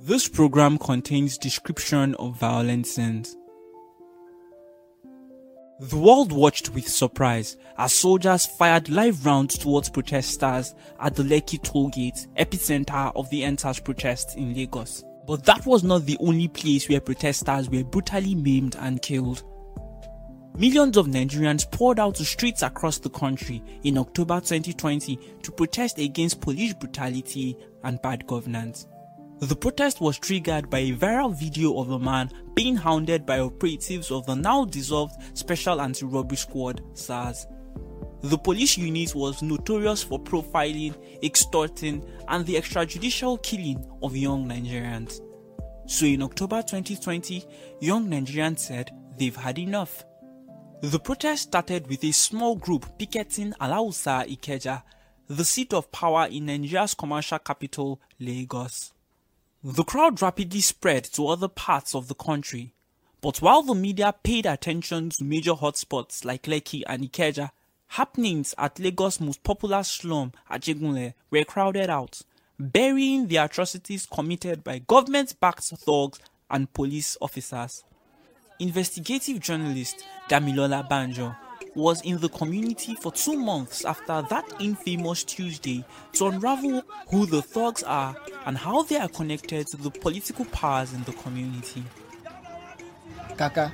This program contains description of violent scenes. The world watched with surprise as soldiers fired live rounds towards protesters at the Lekki tollgate, epicenter of the EndSARS protests in Lagos. But that was not the only place where protesters were brutally maimed and killed. Millions of Nigerians poured out to streets across the country in October 2020 to protest against police brutality and bad governance. The protest was triggered by a viral video of a man being hounded by operatives of the now dissolved Special Anti-Robbery Squad SARS. The police unit was notorious for profiling, extorting, and the extrajudicial killing of young Nigerians. So in October 2020, young Nigerians said they've had enough. The protest started with a small group picketing Alausa Ikeja, the seat of power in Nigeria's commercial capital, Lagos. The crowd rapidly spread to other parts of the country, but while the media paid attention to major hotspots like Lekki and Ikeja, happenings at Lagos' most popular slum, Ajegunle, were crowded out, burying the atrocities committed by government-backed thugs and police officers. Investigative journalist Damilola Banjo was in the community for two months after that infamous Tuesday to unravel who the thugs are and how they are connected to the political powers in the community. Kaka,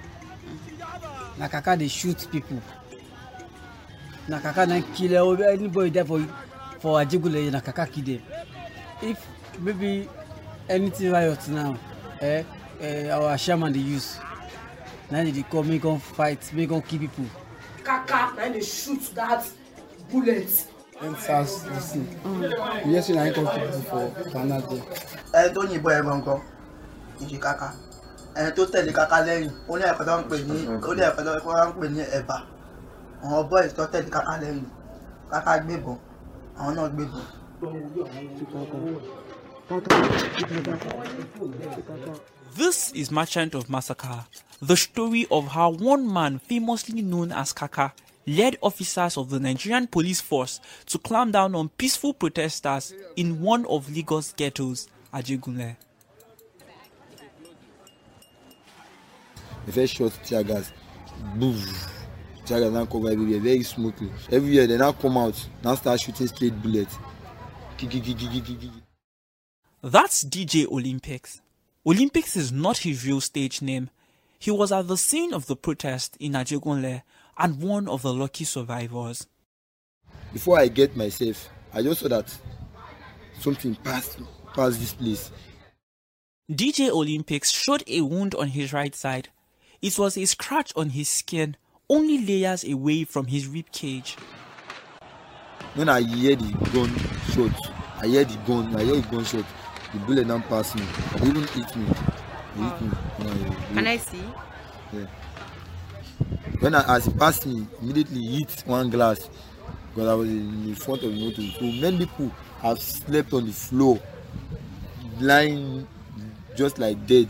na Kaka dey shoot people. Na Kaka na kill anybody there for for Ajigule, na Kaka kill them. If maybe anything riot now, eh, eh, our shaman dey use, dey dey come make come fight, make come kill people. Kaka na dey shoot that bullet. endsars dis thing you hear say na him come keep people for canal there. ẹni tó yìnbọn ẹ gangan kì í ṣe kaka ẹni tó tẹ̀lé kaka lẹ́yìn ó ní ẹ̀kọ́ tó ń pè ní ó ní ẹ̀kọ́ tó ń pè ní ẹ̀bà àwọn boys tó tẹ̀lé kaka lẹ́yìn kaka gbébọn àwọn náà gbébọn. This is Merchant of Massacre, the story of how one man famously known as Kaka led officers of the Nigerian police force to clamp down on peaceful protesters in one of Lagos ghettos, Ajegunle. the first shot tear gas boom tear gas now cover everywhere very smoothly everywhere they now come out now start shooting straight bullets. That's DJ Olympics. Olympics is not his real stage name. He was at the scene of the protest in Ajegunle and one of the lucky survivors. before i get myself i just saw that something passed past this place DJ Olympics showed a wound on his right side. It was a scratch on his skin, only layers away from his rib cage. when i hear the gun shot i hear the gun i hear the gun shot the bullet now pass me. E even hit me. E hit me. Na Can I see? yeah. when i as e pass me immediately hit one glass. Because i was in the front of the motor. So many people have slept on the floor. Lying just like dead.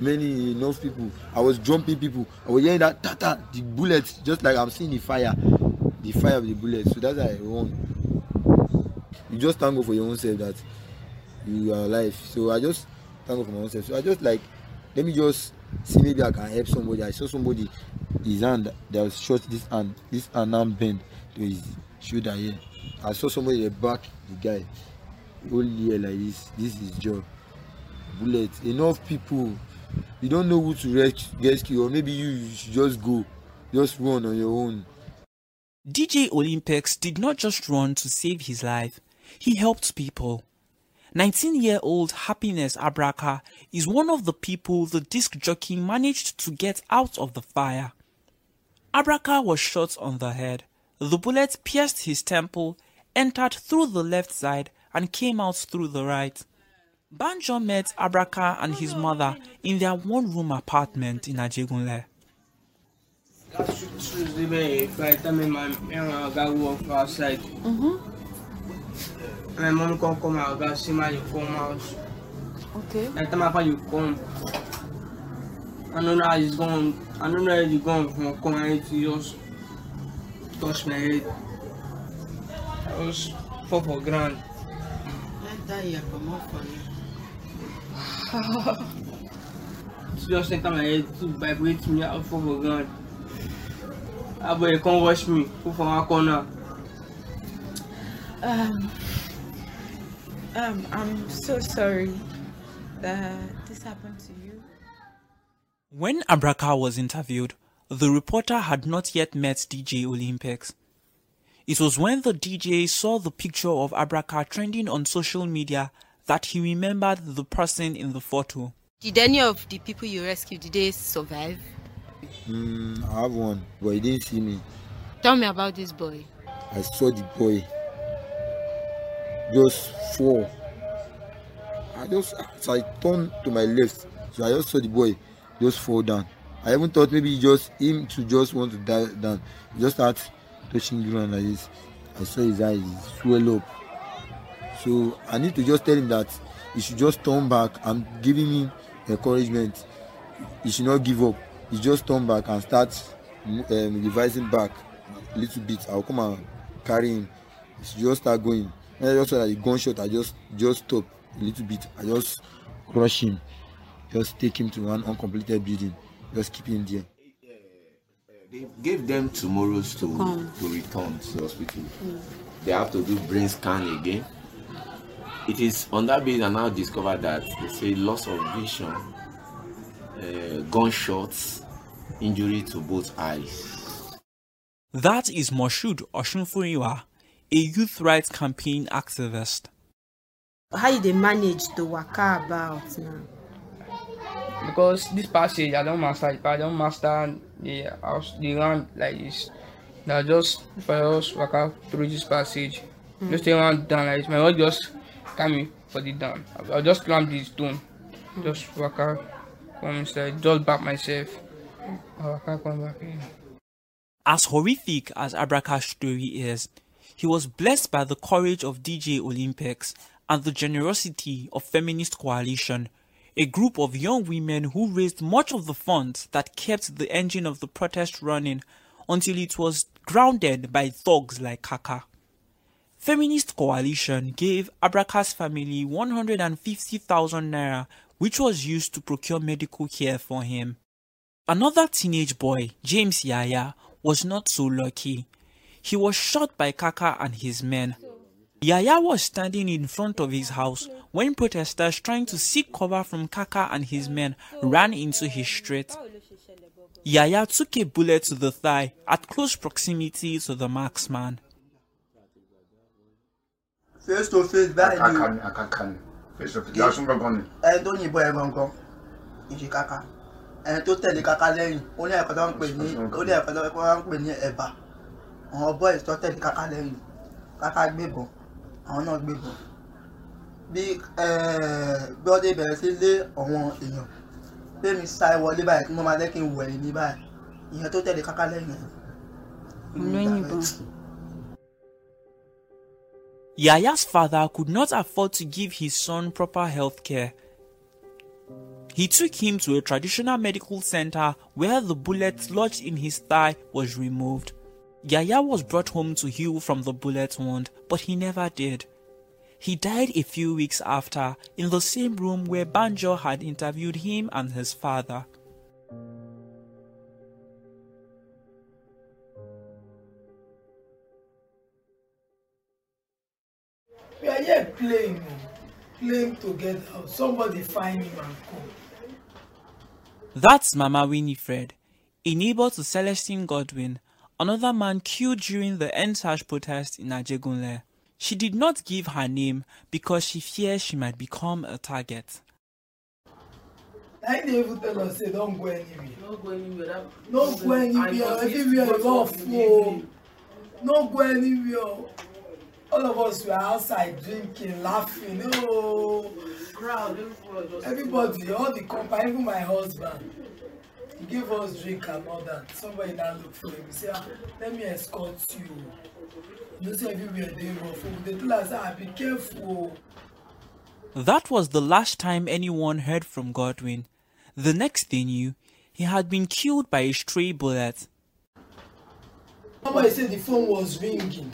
Many enough people. I was jumping people. I was hearing that tata the bullet. Just like i'm seeing the fire. The fire of the bullet. So that's why i run. You just thank god for your own self that you are alive so i just thank god for my so i just like let me just see maybe i can help somebody. I saw somebody his hand that was shot this hand this hand now bend to his shoulder here. I saw somebody dey back the guy hold here like this this is job bullet. Enough people you don't know who to res rescue or maybe you, you should just go just run on your own. DJ Olympics did not just run to save his life, he helped people. 19 year old Happiness Abraka is one of the people the disc jockey managed to get out of the fire. Abraka was shot on the head. The bullet pierced his temple, entered through the left side, and came out through the right. Banjo met Abraka and his mother in their one room apartment in Ajegunle. That my my for. My mom come come my oga say ma you come house. Okay. The time my you come. I don't know how it's gone. I don't know how the gun from come and it just touch my head. I just fall for ground. That year comot for you. just enter my head to vibrate me out for the ground. Ah boy, come watch me. Put for one corner. Um, um, I'm so sorry that this happened to you. When Abraka was interviewed, the reporter had not yet met DJ Olympics. It was when the DJ saw the picture of Abraka trending on social media that he remembered the person in the photo. Did any of the people you rescued, did they survive? Mm, I have one, but he didn't see me. Tell me about this boy. I saw the boy just fall. I just as I turned to my left, so I just saw the boy just fall down. I even thought maybe just him to just want to die down. Just start touching ground like this. I saw his eyes swell up. So I need to just tell him that he should just turn back. I'm giving him encouragement. He should not give up. He just turn back and start um, revising back a little bit. I'll come and carry him. He should just start going. When I just saw that the gunshot, I just just stop a little bit. I just crush him. Just take him to one uncompleted building. Just keep him there. They gave them tomorrows to Come. to return to the hospital. They have to do brain scan again. It is on that basis I now discovered that they say loss of vision, uh, gunshots, injury to both eyes. That is Moshood Oshunfuriwa, a youth rights campaign activist. How you they manage to waka about now? Because this passage, I don't master it, I don't master the house, the land like this. Now just for us walk out through this passage. Hmm. Just take one down like this. My wife just carry me for the down. I'll I'll just climb this stone. Hmm. Just walk out, come inside, just back myself. I walk out, come back in. As horrific as Abraka's story is, he was blessed by the courage of DJ Olympics and the generosity of Feminist Coalition, a group of young women who raised much of the funds that kept the engine of the protest running until it was grounded by thugs like Kaka. Feminist Coalition gave Abraka's family 150,000 naira, which was used to procure medical care for him. Another teenage boy, James Yaya, was not so lucky. He was shot by Kaka and his men. Yaya was standing in front of his house when protesters trying to seek cover from Kaka and his men ran into his street. Yaya took a bullet to the thigh at close proximity to the marksman. face to face báyìí ni akakani akakani face of yasun gangan ni. ẹni tó yìnbọn ẹ gangan kì í ṣe kaka ẹni tó tẹ̀lé kaka lẹ́yìn ó ní tó ń pè ní ó ní ẹ̀kọ́ tó ń pè ní ẹ̀bà àwọn boys tó tẹ̀lé kaka lẹ́yìn kaka gbébọn àwọn náà gbébọn bí bí wọ́n dé bẹ̀rẹ̀ sí lé àwọn èèyàn pé mi sáré wọlé báyìí tí mo máa lẹ́kìn wẹ̀ ní báyìí ìyẹn tó tẹ̀lé kaka lẹ́yìn ẹ̀. Yaya's father could not afford to give his son proper health care. He took him to a traditional medical center where the bullet lodged in his thigh was removed. Yaya was brought home to heal from the bullet wound, but he never did. He died a few weeks after in the same room where Banjo had interviewed him and his father. We are here playing, playing together. Somebody find him and come. That's Mama Winifred, a neighbor to Celestine Godwin, another man killed during the EndSARS protest in Ajegunle. She did not give her name because she fears she might become a target. I didn't even tell us say don't go anywhere. No go anywhere. No go anywhere. Everywhere rough. Oh. No go anywhere. All of us were outside drinking, laughing. Oh. Crowd, everywhere. Everybody, all the company, even my husband. He gave us drink and all that. Somebody now look for him. He say, ah, let me escort you. You know, say everywhere they rough. Oh. They tell us, ah, be careful. That was the last time anyone heard from Godwin. The next they knew, he had been killed by a stray bullet. Somebody said the phone was ringing.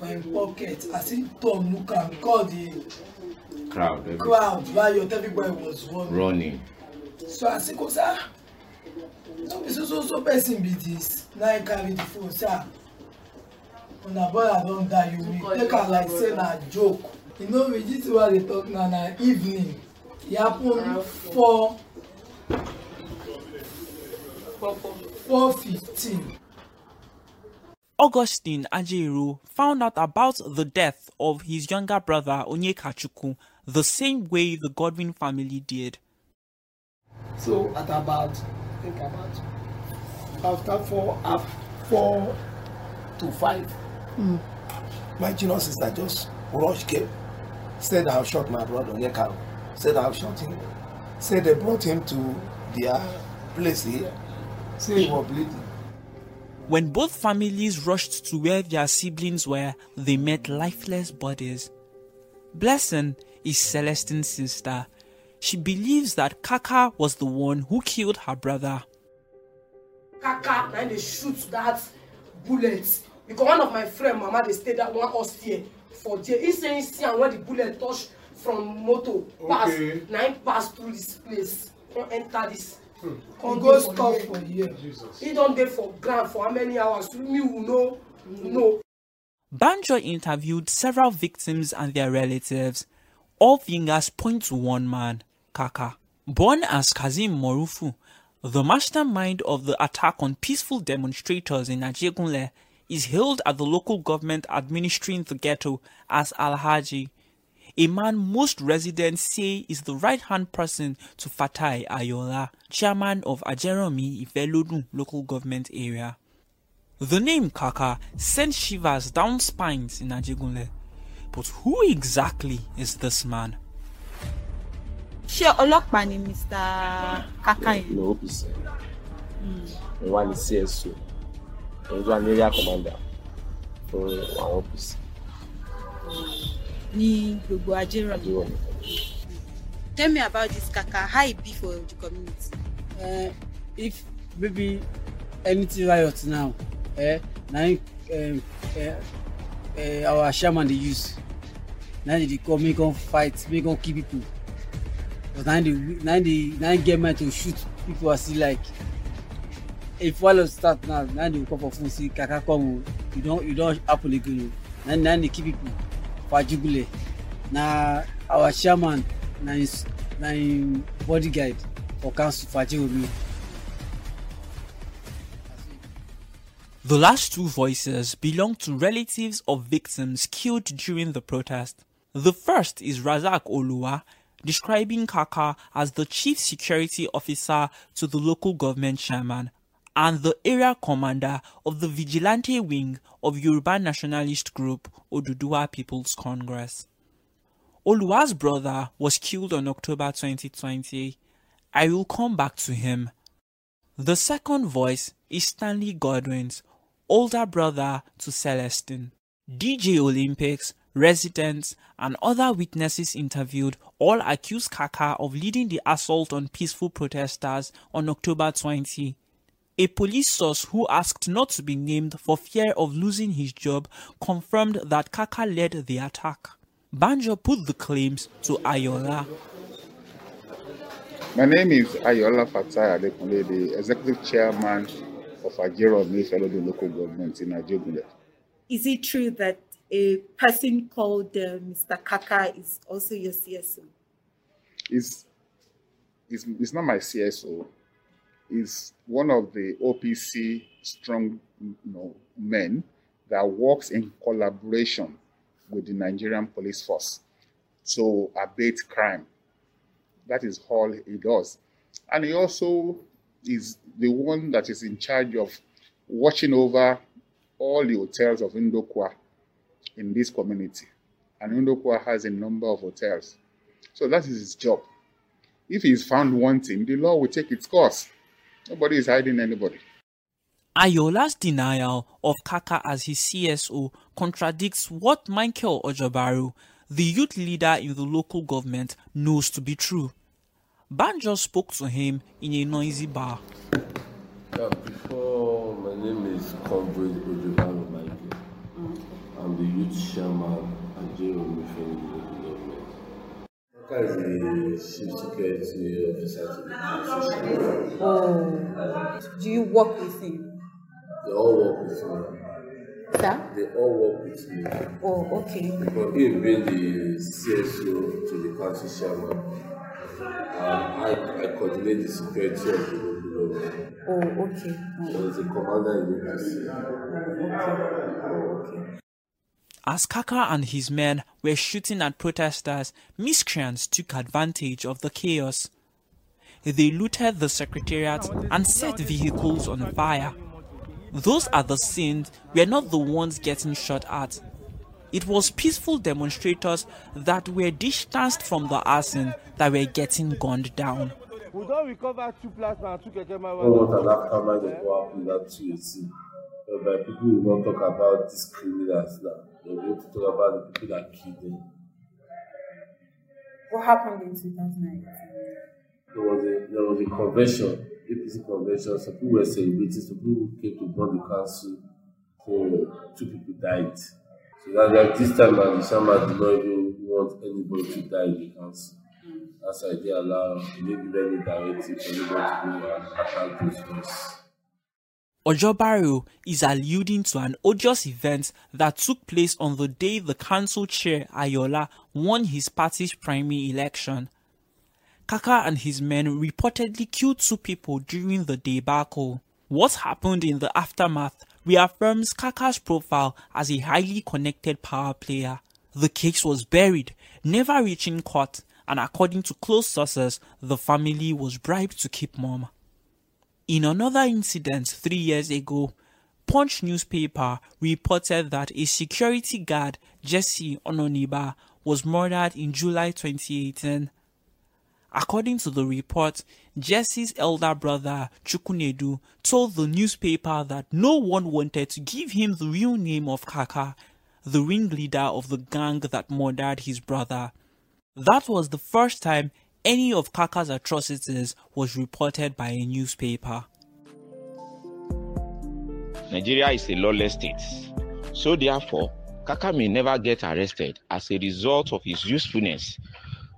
For him pocket. I see Tom look am call the crowd every- crowd riot everybody was running running. So asiko sa no be so so so person be this na him carry the phone ah una brother don die you will take am like say na joke. You know this one i dey talk now na evening. E happen four. Four fifteen. Augustine Ajero found out about the death of his younger brother Onyekachukwu the same way the Godwin family did. So at about i think about after four af four to five Mm. my junior sister just rush came said i shot my brother onyeka said i shot him said they brought him to their place here say he was bleeding When both families rushed to where their siblings were, they met lifeless bodies. Blessing is Celestine's sister. She believes that Kaka was the one who killed her brother. kaka na im dey shoot that bullet because one of my friend mama dey stay that one hostel for there he say he see am when the bullet touch from motor pass Okay. na him pass through this place come enter this hmm. He come go dey stop here. for here. he don dey for ground for how many hours me we no know. Banjo interviewed several victims and their relatives. All fingers point to one man, Kaka. Born as Kazim Morufu, the mastermind of the attack on peaceful demonstrators in Ajegunle is hailed at the local government administering the ghetto as Alhaji, a man most residents say is the right-hand person to Fatai Ayola, chairman of Ajeromi Ifelodun local government area. The name Kaka sent shivers down spines in Ajegunle. But who exactly is this man? Ṣé ọlọ́pàá ni mr kaka yẹn. ní OPC òun wà ní CSO tó wà ní area commander fún àwọn OPC ní gbogbo ajérò. àdúrà tell me about this kaka how e be for the community. uh, if maybe anything riot now eh, na him um, uh, uh, our chairman dey use. Na him dey come make come fight make come kill people but na him dey na him get mind to shoot people as he like if violence start now him dey call for phone say kaka come o you don you don happen again o na na dey kill people for ajigule na our chairman na him na him bodyguard for council for ajiromi. The last two voices belong to relatives of victims killed during the protest. The first is Razak Olua, describing Kaka as the chief security officer to the local government chairman and the area commander of the vigilante wing of Yoruba nationalist group Oduduwa People's Congress. Oluwa's brother was killed on October 2020. I will come back to him. The second voice is Stanley Godwin's older brother to Celestine. DJ Olympics, residents, and other witnesses interviewed all accused Kaka of leading the assault on peaceful protesters on October 20. A police source who asked not to be named for fear of losing his job confirmed that Kaka led the attack. Banjo put the claims to Ayola. My name is Ayola Fatai Adekunle, the executive chairman of Ajeromi Ifelodun local government in Ajegunle. is it true that a person called uh, mr kaka is also your cso. It's, it's, it's not my CSO. It's one of the OPC strong you know, men that works in collaboration with the Nigerian police force to abate crime. That is all he does. And he also is the one that is in charge of watching over all the hotels of Indokwa in this community. And Indokwa has a number of hotels. So that is his job. If he is found wanting, the law will take its course. Nobody is hiding anybody. Ayola's denial of Kaka as his CSO contradicts what Michael Ojobaru, the youth leader in the local government, knows to be true. Banjo spoke to him in a noisy bar. Yeah, before my name is Comrade Ojibaro Michael. I'm the youth chairman at J. Omifemi Kaka is the chief security officer to the police Oh, do you work with him? They all work with me. Sir? They all work with me. Oh, okay. Because he being the CSO to the council chairman, um, I, I coordinate the security of the government. Oh, okay. So he's a commander in the PC. Oh, okay. As Kaka and his men were shooting at protesters, miscreants took advantage of the chaos. They looted the secretariat and set vehicles on fire. Those at the scene were not the ones getting shot at. It was peaceful demonstrators that were distanced from the arson that were getting gunned down. We don't recover two plasma and two keke I want an aftermath of what happened at 218. Whereby people will not talk about these criminals now. They're going to talk about the people that killed them. What happened in 2018? There was a there was a convention, APC convention. Some people were celebrating, some people came to burn the council. So two people died. So that like this time around, the shaman did not even want anybody to die in the council. That's why they allow maybe any directive for anybody to go and attack those guys. Ojobaru is alluding to an odious event that took place on the day the council chair Ayola won his party's primary election. Kaka and his men reportedly killed two people during the debacle. What happened in the aftermath reaffirms Kaka's profile as a highly connected power player. The case was buried, never reaching court, and according to close sources, the family was bribed to keep mum. In another incident three years ago, Punch newspaper reported that a security guard, Jesse Ononiba, was murdered in July 2018. According to the report, Jesse's elder brother, Chukwunedu, told the newspaper that no one wanted to give him the real name of Kaka, the ringleader of the gang that murdered his brother. That was the first time any of Kaka's atrocities was reported by a newspaper. Nigeria is a lawless state. So therefore, Kaka may never get arrested as a result of his usefulness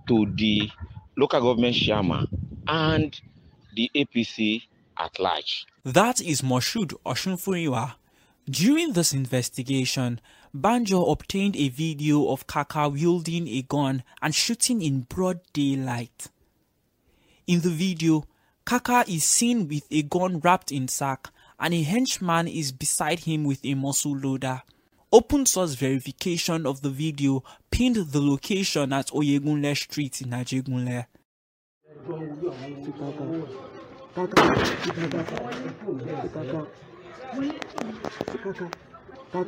to the local government chairman and the APC at large. That is Moshood Oshunfuriwa. During this investigation, Banjo obtained a video of Kaka wielding a gun and shooting in broad daylight. In the video, Kaka is seen with a gun wrapped in sack and a henchman is beside him with a muzzle loader. Open source verification of the video pinned the location at Oyegunle Street in Ajegunle. All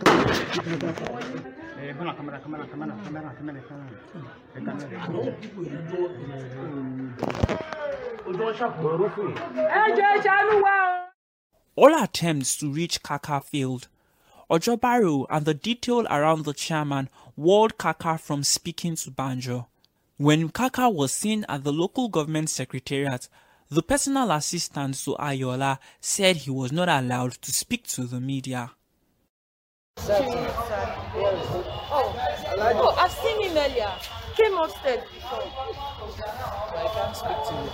attempts to reach Kaka failed. Ojobaru and the detail around the chairman walled Kaka from speaking to Banjo. When Kaka was seen at the local government secretariat, the personal assistant to Ayola said he was not allowed to speak to the media. Oh, oh, I've seen him earlier. Came upstairs before. I can't speak to you.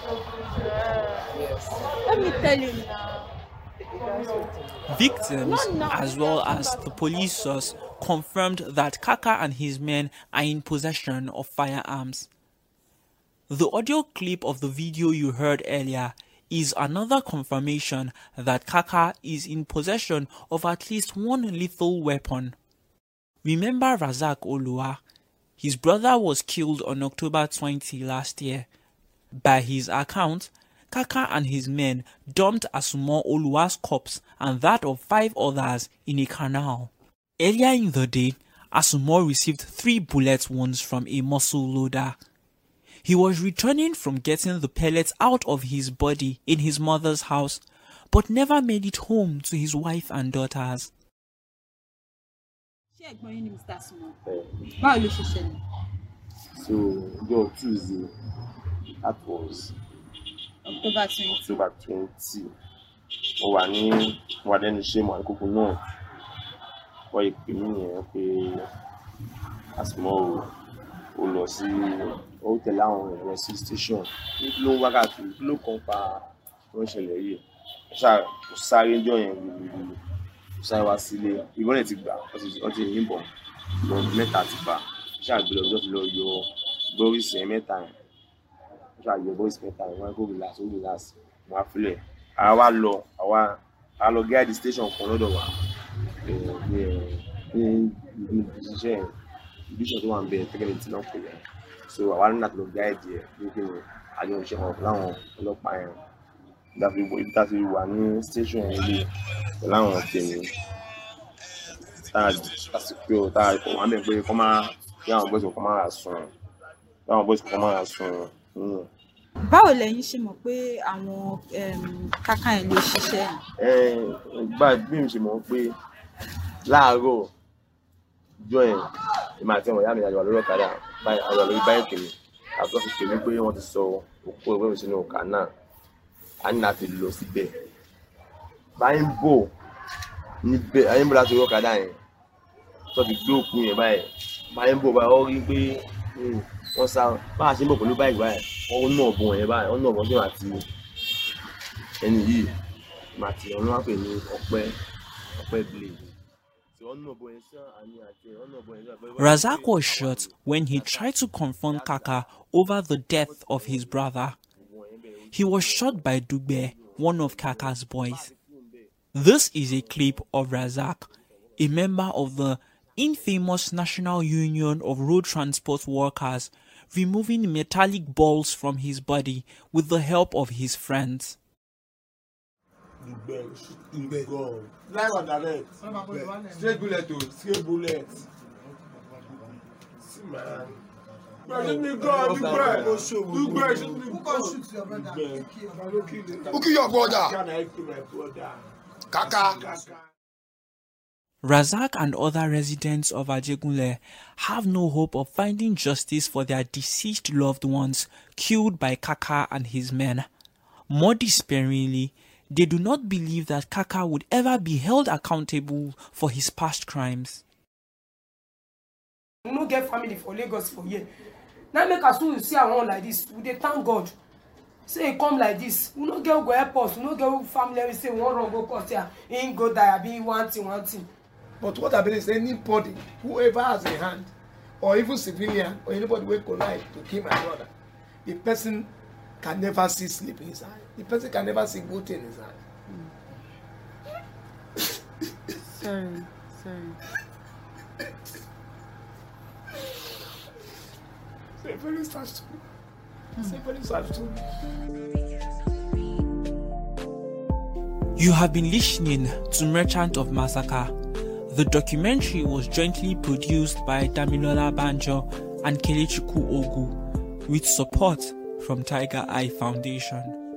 Yes. Let me tell you now. Victims, as well as the police source, confirmed that Kaka and his men are in possession of firearms. The audio clip of the video you heard earlier is another confirmation that Kaka is in possession of at least one lethal weapon. Remember Razak Olua? His brother was killed on October 20 last year. By his account, Kaka and his men dumped Asumo Oluwa's corpse and that of five others in a canal. Earlier in the day, Asumo received three bullet wounds from a muzzle loader. He was returning from getting the pellets out of his body in his mother's house, but never made it home to his wife and daughters. ṣé ẹ̀gbọ́n yín ni mr sumo báwo ló ṣe. So, on Tuesday, that was october twenty. October twenty. Mo wà ní mo wà lẹ́nu iṣẹ́ mo wà ní kókó náà. Wọ́n ìpè mí yẹn pé àsùnmọ́ o ó lọ sí ó tẹ̀lé àwọn èèyàn lọ sí station ní kí ló ń wákàtí kí ló kàn pa tó ń ṣẹlẹ̀ yìí ó ṣáà ó sáré jọ yẹn gbogbogbò ó sáré wá sílé ìbọn rẹ̀ ti gbà wọ́n ti yìnbọn ìbọn mẹ́ta ti ó ṣáà gbé lọ wọ́n ti lọ yọ boris yẹn mẹ́ta yẹn ó ṣáà yọ boris mẹ́ta yẹn wọ́n kó relax ó relax wọ́n á filẹ̀ àwa wá lọ àwa a lọ gáàdì station kan lọ́dọ̀ wa ní ìṣiṣẹ́ yẹn ìbísọ̀ tó wà ń bẹ tẹ́kẹ̀lẹ́tì náà pè yẹn so àwa ní láti lọ gáàdì ẹ̀ ní kí ni àjọ ìṣẹ́ wọn láwọn ọlọ́pàá yẹn dàbí ibi tá a ti wà ní station yẹn lé pẹ̀lú àwọn tèmi tá a o tá a kọ̀ wá bẹ̀ pé kọ́ máa kí àwọn bọ́sì kọ́ máa sùn kí àwọn bọ́sì kọ́ máa sùn nínú. báwo lẹ̀yin ṣe mọ̀ pé àwọn káká yẹn lè ṣiṣẹ́ yẹn. gbà bí mi ṣe mọ̀ pé láàárọ̀ ìjọ yẹn èmi àti ọmọ ìyá mi àjọ lórí ọ̀kadà. Àjọ lórí báyìí àti wọ́n fi mí pé wọ́n ti sọ òkú ìwé mi sínú ọ̀kà náà. A ní láti lọ síbẹ̀. Báyìí ń bò níbẹ̀. Báyìí ń láti orí ọ̀kadà yẹn. Tó ti gbé òkú yẹn báyìí. Báyìí ń bò báyìí ó rí pé wọ́n sá báyìí ṣe ń bọ̀ pẹ̀lú báyìí báyìí wọ́n ná ọ̀bọ̀n yẹn báyìí wọ́n ná ọ̀bọ̀n yẹn àti ẹni yìí màtí ọ̀nà wà pè ní ọpẹ́ ọpẹ́ blade Razak was shot when he tried to confront Kaka over the death of his brother. He was shot by Dugbe, one of Kaka's boys. This is a clip of Razak, a member of the infamous National Union of Road Transport Workers, removing metallic balls from his body with the help of his friends. Live and direct. Straight bullet o, straight bullet. See man. Pẹ̀lú mi gan, dúpẹ́, dúpẹ́, ṣe mi gan. Who kill your brother? Kaka. Razak and other residents of Ajegunle have no hope of finding justice for their deceased loved ones killed by Kaka and his men. More despairingly, they do not believe that Kaka would ever be held accountable for his past crimes. we no get family for lagos for here. Na make soon as see am one like this. We dey thank god. Say e come like this. We no get who go help us. We no get who family wey say we wan run go court here. Him go die. Abi one thing one thing. but what i believe say anybody whoever has a hand or even civilian or anybody wey collide to kill my brother the person can never see sleep in his eye the person can never see good thing in his eye. sorry sorry. It's a very sad story. It's a very sad story. You have been listening to Merchant of Massacre. The documentary was jointly produced by Damilola Banjo and Kelechiku Ogu with support from Tiger Eye Foundation.